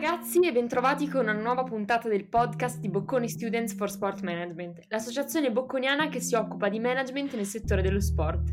ragazzi e bentrovati con una nuova puntata del podcast di Bocconi Students for Sport Management, l'associazione bocconiana che si occupa di management nel settore dello sport.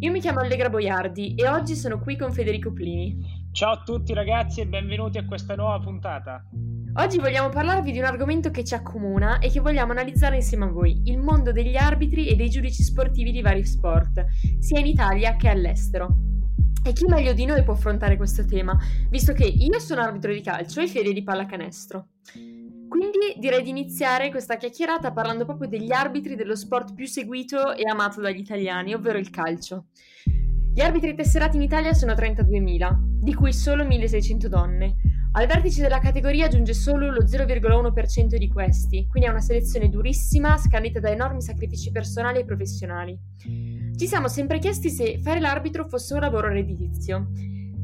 Io mi chiamo Allegra Boiardi e oggi sono qui con Federico Plini. Ciao a tutti ragazzi e benvenuti a questa nuova puntata. Oggi vogliamo parlarvi di un argomento che ci accomuna e che vogliamo analizzare insieme a voi, il mondo degli arbitri e dei giudici sportivi di vari sport, sia in Italia che all'estero. E chi meglio di noi può affrontare questo tema, visto che io sono arbitro di calcio e Fede di pallacanestro. Quindi direi di iniziare questa chiacchierata parlando proprio degli arbitri dello sport più seguito e amato dagli italiani, ovvero il calcio. Gli arbitri tesserati in Italia sono 32.000, di cui solo 1.600 donne. Al vertice della categoria giunge solo lo 0,1% di questi, quindi è una selezione durissima, scandita da enormi sacrifici personali e professionali. Ci siamo sempre chiesti se fare l'arbitro fosse un lavoro redditizio.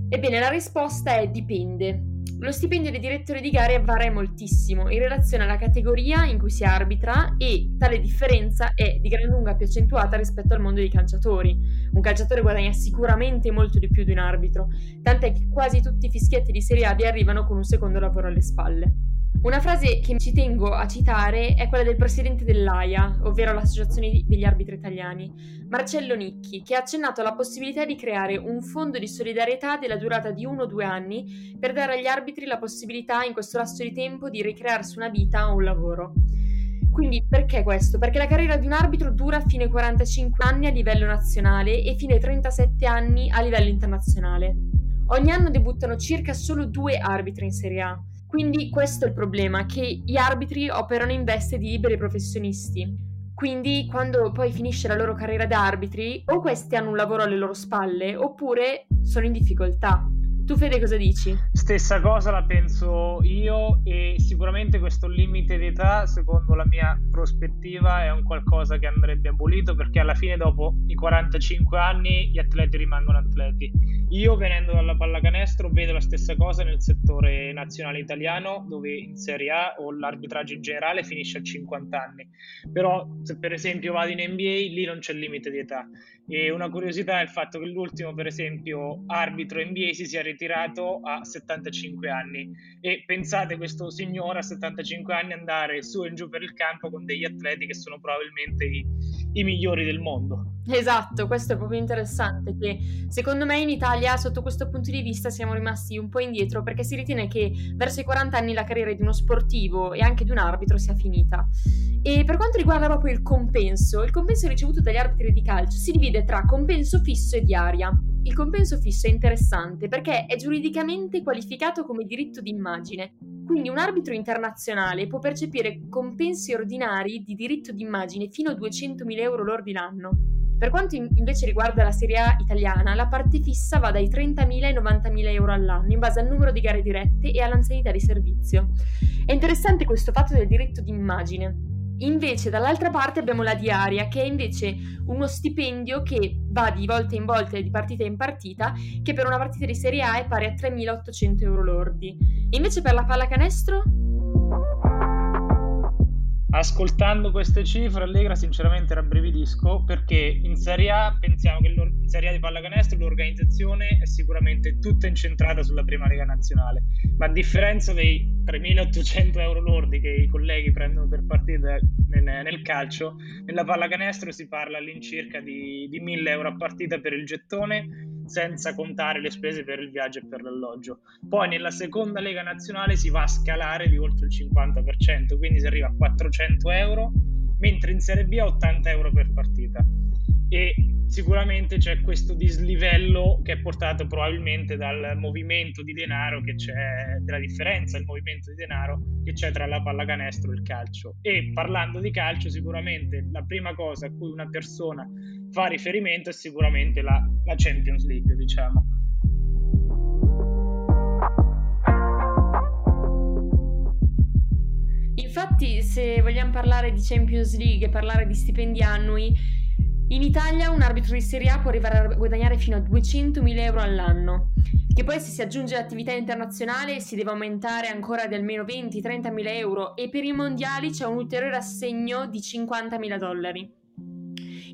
Ebbene, la risposta è dipende. Lo stipendio dei direttori di gare varia moltissimo in relazione alla categoria in cui si arbitra e tale differenza è di gran lunga più accentuata rispetto al mondo dei calciatori. Un calciatore guadagna sicuramente molto di più di un arbitro, tant'è che quasi tutti i fischietti di Serie A vi arrivano con un secondo lavoro alle spalle. Una frase che ci tengo a citare è quella del presidente dell'AIA, ovvero l'Associazione degli Arbitri Italiani, Marcello Nicchi, che ha accennato alla possibilità di creare un fondo di solidarietà della durata di uno o due anni per dare agli arbitri la possibilità in questo lasso di tempo di ricrearsi una vita o un lavoro. Quindi perché questo? Perché la carriera di un arbitro dura fino ai 45 anni a livello nazionale e fino ai 37 anni a livello internazionale. Ogni anno debuttano circa solo due arbitri in Serie A quindi questo è il problema, che gli arbitri operano in veste di liberi professionisti. Quindi quando poi finisce la loro carriera da arbitri, o questi hanno un lavoro alle loro spalle, oppure sono in difficoltà. Tu Fede cosa dici? Stessa cosa la penso io e sicuramente questo limite d'età, secondo la mia prospettiva, è un qualcosa che andrebbe abolito perché alla fine dopo i 45 anni gli atleti rimangono atleti. Io venendo dalla pallacanestro vedo la stessa cosa nel settore nazionale italiano dove in Serie A o l'arbitraggio in generale finisce a 50 anni. Però se per esempio vado in NBA lì non c'è limite di età. E una curiosità è il fatto che l'ultimo, per esempio, arbitro NBA si sia ritirato a 75 anni. E pensate questo signore a 75 anni andare su e giù per il campo con degli atleti che sono probabilmente i, i migliori del mondo. Esatto, questo è proprio interessante, che secondo me in Italia sotto questo punto di vista siamo rimasti un po' indietro perché si ritiene che verso i 40 anni la carriera di uno sportivo e anche di un arbitro sia finita. E per quanto riguarda proprio il compenso, il compenso ricevuto dagli arbitri di calcio si divide tra compenso fisso e diaria. Il compenso fisso è interessante perché è giuridicamente qualificato come diritto d'immagine, quindi un arbitro internazionale può percepire compensi ordinari di diritto d'immagine fino a 200.000 euro lordi l'anno. Per quanto invece riguarda la Serie A italiana, la parte fissa va dai 30.000 ai 90.000 euro all'anno in base al numero di gare dirette e all'anzianità di servizio. È interessante questo fatto del diritto d'immagine. Invece dall'altra parte abbiamo la diaria, che è invece uno stipendio che va di volta in volta e di partita in partita, che per una partita di Serie A è pari a 3.800 euro lordi. E invece per la pallacanestro? Ascoltando queste cifre, Allegra sinceramente rabbrividisco perché in Serie A pensiamo che in Serie A di pallacanestro l'organizzazione è sicuramente tutta incentrata sulla prima lega nazionale, ma a differenza dei 3.800 euro lordi che i colleghi prendono per partita nel, calcio, nella pallacanestro si parla all'incirca di, di 1.000 euro a partita per il gettone senza contare le spese per il viaggio e per l'alloggio. Poi nella seconda lega nazionale si va a scalare di oltre il 50%, quindi si arriva a 400 euro, mentre in Serie B a 80 euro per partita. E sicuramente c'è questo dislivello che è portato probabilmente dal movimento di denaro che c'è, della differenza del movimento di denaro che c'è tra la pallacanestro e il calcio. E parlando di calcio, sicuramente la prima cosa a cui una persona fa riferimento è sicuramente la, la Champions League, diciamo. Infatti, se vogliamo parlare di Champions League e parlare di stipendi annui, in Italia un arbitro di Serie A può arrivare a guadagnare fino a 200.000 euro all'anno, che poi se si aggiunge l'attività internazionale si deve aumentare ancora di almeno 20-30.000 euro e per i mondiali c'è un ulteriore assegno di 50.000 dollari.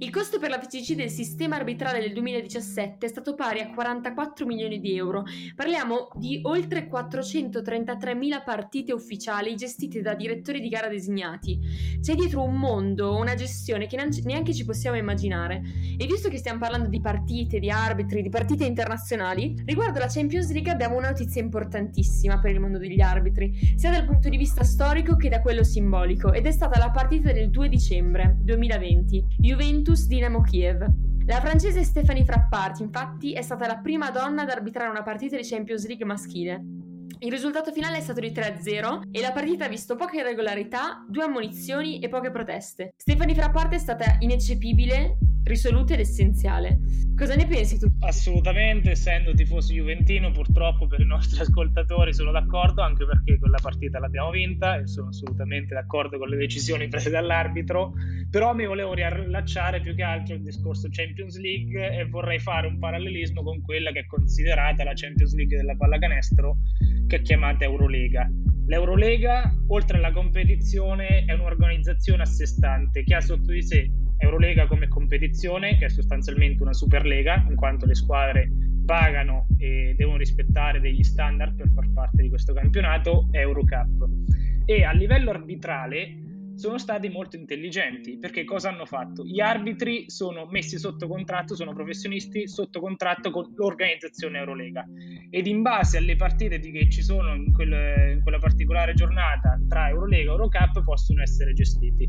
Il costo per la FCC del sistema arbitrale del 2017 è stato pari a 44 milioni di euro. Parliamo di oltre 433 mila partite ufficiali gestite da direttori di gara designati. C'è dietro un mondo, una gestione che neanche ci possiamo immaginare. E visto che stiamo parlando di partite, di arbitri, di partite internazionali, riguardo la Champions League abbiamo una notizia importantissima per il mondo degli arbitri, sia dal punto di vista storico che da quello simbolico, ed è stata la partita del 2 dicembre 2020, Juventus-Dinamo Kiev. La francese Stephanie Frappart, infatti, è stata la prima donna ad arbitrare una partita di Champions League maschile. Il risultato finale è stato di 3-0 e la partita ha visto poche irregolarità, due ammonizioni e poche proteste. Stefani Frapparte è stata ineccepibile, risoluta ed essenziale. Cosa ne pensi tu? Assolutamente, essendo tifoso juventino, purtroppo per i nostri ascoltatori sono d'accordo, anche perché quella partita l'abbiamo vinta e sono assolutamente d'accordo con le decisioni prese dall'arbitro, però mi volevo riallacciare più che altro al discorso Champions League e vorrei fare un parallelismo con quella che è considerata la Champions League della pallacanestro che è chiamata Eurolega. L'Eurolega, oltre alla competizione, è un'organizzazione a sé stante che ha sotto di sé Eurolega come competizione, che è sostanzialmente una Superlega, in quanto le squadre pagano e devono rispettare degli standard per far parte di questo campionato, Eurocup. E a livello arbitrale sono stati molto intelligenti perché cosa hanno fatto? Gli arbitri sono messi sotto contratto, sono professionisti sotto contratto con l'organizzazione Eurolega ed in base alle partite che ci sono in, quel, in quella particolare giornata tra Eurolega e Eurocup possono essere gestiti.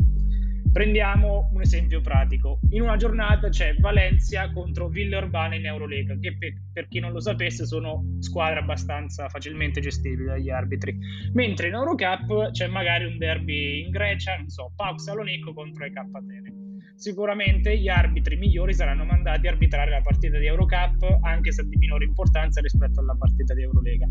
Prendiamo un esempio pratico. In una giornata c'è Valencia contro Villeurbanne in Eurolega, che per, chi non lo sapesse sono squadre abbastanza facilmente gestibili dagli arbitri. Mentre in Eurocup c'è magari un derby in Grecia, non so, Pau Salonicco contro EK Atene. Sicuramente gli arbitri migliori saranno mandati a arbitrare la partita di Eurocup, anche se di minore importanza rispetto alla partita di Eurolega.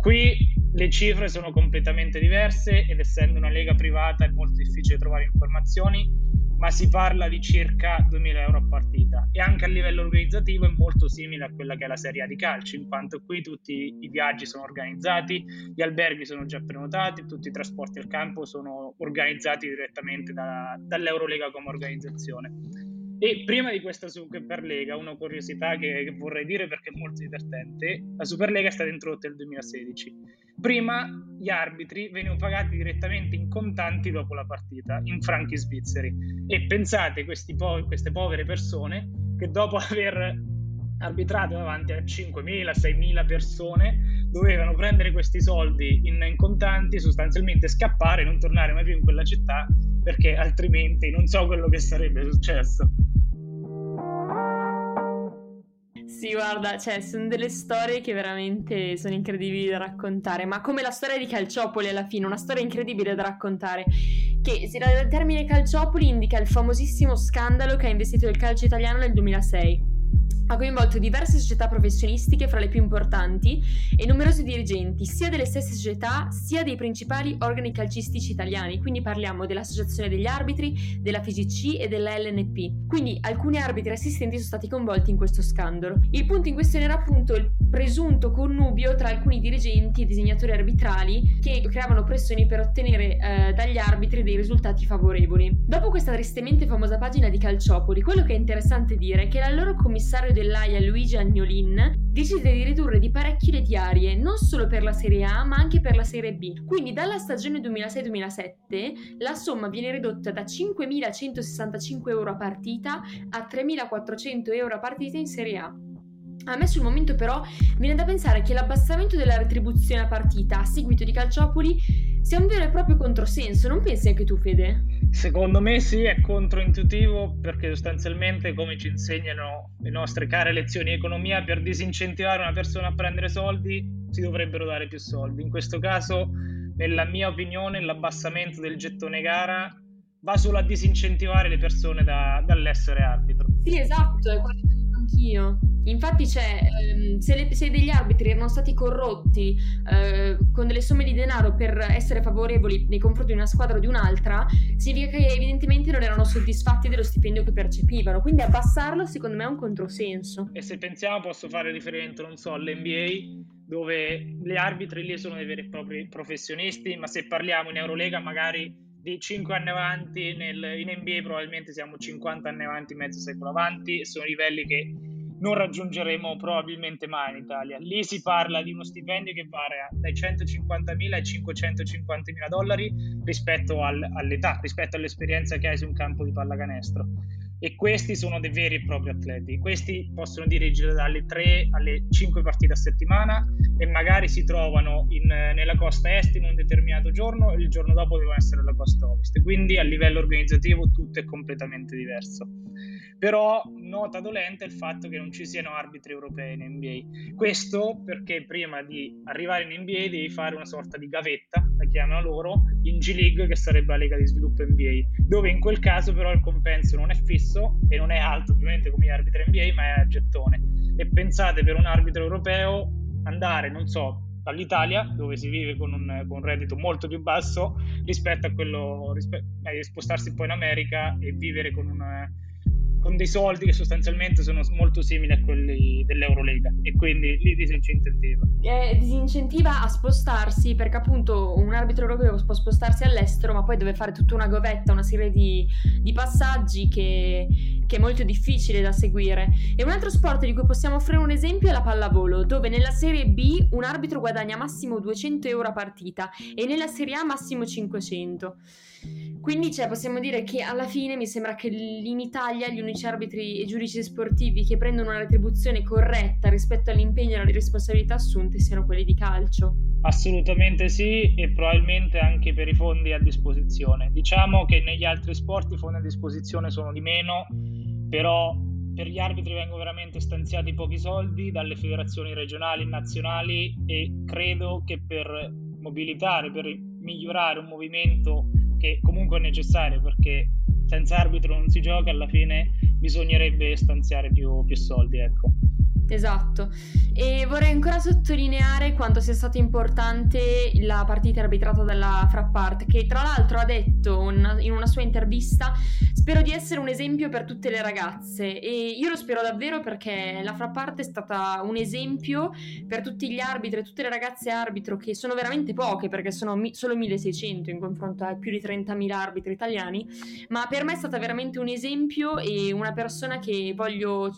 Qui le cifre sono completamente diverse ed essendo una lega privata è molto difficile trovare informazioni, ma si parla di circa 2000 euro a partita e anche a livello organizzativo è molto simile a quella che è la Serie A di calcio, in quanto qui tutti i viaggi sono organizzati, gli alberghi sono già prenotati, tutti i trasporti al campo sono organizzati direttamente da, dall'Eurolega come organizzazione. E prima di questa Superlega, una curiosità che, vorrei dire perché è molto divertente, la Superlega è stata introdotta nel 2016. Prima gli arbitri venivano pagati direttamente in contanti dopo la partita, in franchi svizzeri. E pensate, po- queste povere persone, che dopo aver arbitrato davanti a 5.000, 6.000 persone, dovevano prendere questi soldi in, in contanti, sostanzialmente scappare non tornare mai più in quella città perché altrimenti non so quello che sarebbe successo. Sì, guarda, cioè, sono delle storie che veramente sono incredibili da raccontare, ma come la storia di Calciopoli alla fine, una storia incredibile da raccontare, che il termine Calciopoli indica il famosissimo scandalo che ha investito il calcio italiano nel 2006 ha coinvolto diverse società professionistiche fra le più importanti e numerosi dirigenti sia delle stesse società sia dei principali organi calcistici italiani, quindi parliamo dell'Associazione degli Arbitri, della FIGC e della LNP. Quindi alcuni arbitri assistenti sono stati coinvolti in questo scandalo. Il punto in questione era appunto il presunto connubio tra alcuni dirigenti e disegnatori arbitrali che creavano pressioni per ottenere eh, dagli arbitri dei risultati favorevoli. Dopo questa tristemente famosa pagina di Calciopoli, quello che è interessante dire è che l'allora commissario dell'AIA Luigi Agnolin decide di ridurre di parecchio le diarie, non solo per la Serie A ma anche per la Serie B. Quindi dalla stagione 2006-2007 la somma viene ridotta da 5.165 euro a partita a 3.400 euro a partita in Serie A. A me sul momento però viene da pensare che l'abbassamento della retribuzione a partita a seguito di Calciopoli sia un vero e proprio controsenso, non pensi anche tu Fede? Secondo me sì, è controintuitivo perché sostanzialmente, come ci insegnano le nostre care lezioni di economia, per disincentivare una persona a prendere soldi si dovrebbero dare più soldi. In questo caso, nella mia opinione, l'abbassamento del gettone gara va solo a disincentivare le persone da, dall'essere arbitro. Sì, esatto, è quello che dico anch'io. Infatti c'è, ehm, se, le, se, degli arbitri erano stati corrotti eh, con delle somme di denaro per essere favorevoli nei confronti di una squadra o di un'altra, significa che evidentemente non erano soddisfatti dello stipendio che percepivano, quindi abbassarlo secondo me è un controsenso. E se pensiamo posso fare riferimento, non so, all'NBA dove gli arbitri lì sono dei veri e propri professionisti, ma se parliamo in Eurolega magari di 5 anni avanti, nel, in NBA probabilmente siamo 50 anni avanti, mezzo secolo avanti, sono livelli che non raggiungeremo probabilmente mai in Italia. Lì si parla di uno stipendio che varia dai 150.000 ai 550.000 dollari rispetto al, all'età, rispetto all'esperienza che hai su un campo di pallacanestro e questi sono dei veri e propri atleti. Questi possono dirigere dalle 3 alle 5 partite a settimana e magari si trovano in, nella costa est in un determinato giorno e il giorno dopo devono essere alla costa ovest. Quindi a livello organizzativo tutto è completamente diverso. Però nota dolente il fatto che non ci siano arbitri europei in NBA. Questo perché prima di arrivare in NBA devi fare una sorta di gavetta, la chiamano loro, in G League che sarebbe la lega di sviluppo NBA, dove in quel caso però il compenso non è fisso fisso e non è alto ovviamente come gli arbitri NBA, ma è a gettone. E pensate per un arbitro europeo andare, non so, dall'Italia, dove si vive con un, con un reddito molto più basso, rispetto a quello, rispetto, eh, spostarsi poi in America e vivere con un con dei soldi che sostanzialmente sono molto simili a quelli dell'Eurolega e quindi li disincentiva. Eh, disincentiva a spostarsi perché appunto un arbitro europeo può spostarsi all'estero ma poi deve fare tutta una govetta, una serie di, di passaggi che, che, è molto difficile da seguire. E un altro sport di cui possiamo offrire un esempio è la pallavolo dove nella Serie B un arbitro guadagna massimo 200 euro a partita e nella Serie A massimo 500. Quindi cioè, possiamo dire che alla fine mi sembra che in Italia gli unici arbitri e giudici sportivi che prendono una retribuzione corretta rispetto all'impegno e alle responsabilità assunte siano quelli di calcio. Assolutamente sì e probabilmente anche per i fondi a disposizione. Diciamo che negli altri sport i fondi a disposizione sono di meno, però per gli arbitri vengono veramente stanziati pochi soldi dalle federazioni regionali e nazionali e credo che per mobilitare, per migliorare un movimento che comunque è necessario perché senza arbitro non si gioca, alla fine bisognerebbe stanziare più, più soldi. Ecco. Esatto, e vorrei ancora sottolineare quanto sia stata importante la partita arbitrata dalla Frappart, che tra l'altro ha detto una, in una sua intervista spero di essere un esempio per tutte le ragazze e io lo spero davvero perché la Frappart è stata un esempio per tutti gli arbitri e tutte le ragazze arbitro che sono veramente poche perché sono mi- solo 1600 in confronto a più di 30.000 arbitri italiani, ma per me è stata veramente un esempio e una persona che voglio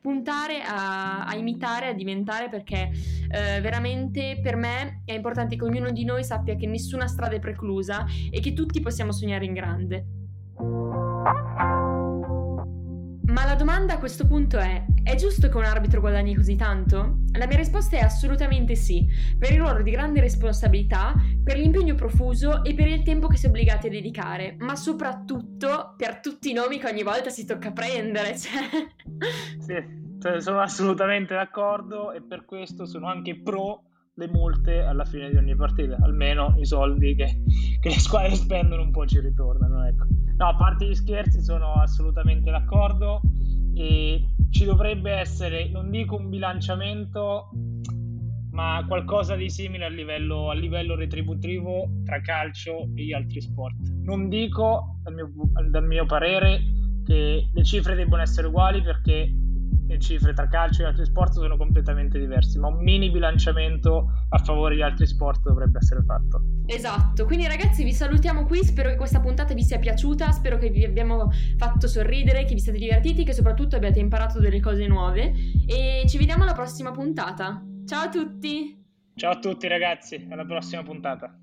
puntare a, a, imitare, a diventare perché eh, veramente per me è importante che ognuno di noi sappia che nessuna strada è preclusa e che tutti possiamo sognare in grande. Ma la domanda a questo punto è: è giusto che un arbitro guadagni così tanto? La mia risposta è assolutamente sì, per il ruolo di grande responsabilità, per l'impegno profuso e per il tempo che si è obbligati a dedicare, ma soprattutto per tutti i nomi che ogni volta si tocca prendere. Cioè... Sì, cioè, sono assolutamente d'accordo e per questo sono anche pro le multe alla fine di ogni partita, almeno i soldi che, che le squadre spendono un po' ci ritornano. Ecco. No, a parte gli scherzi, sono assolutamente d'accordo e ci dovrebbe essere, non dico un bilanciamento, ma qualcosa di simile a livello, a livello retributivo tra calcio e gli altri sport. Non dico, dal mio, dal mio parere, che le cifre debbano essere uguali perché le cifre tra calcio e altri sport sono completamente diverse, ma un mini bilanciamento a favore di altri sport dovrebbe essere fatto. Esatto, quindi ragazzi vi salutiamo qui, spero che questa puntata vi sia piaciuta, spero che vi abbiamo fatto sorridere, che vi siate divertiti, che soprattutto abbiate imparato delle cose nuove e ci vediamo alla prossima puntata. Ciao a tutti! Ciao a tutti ragazzi, alla prossima puntata.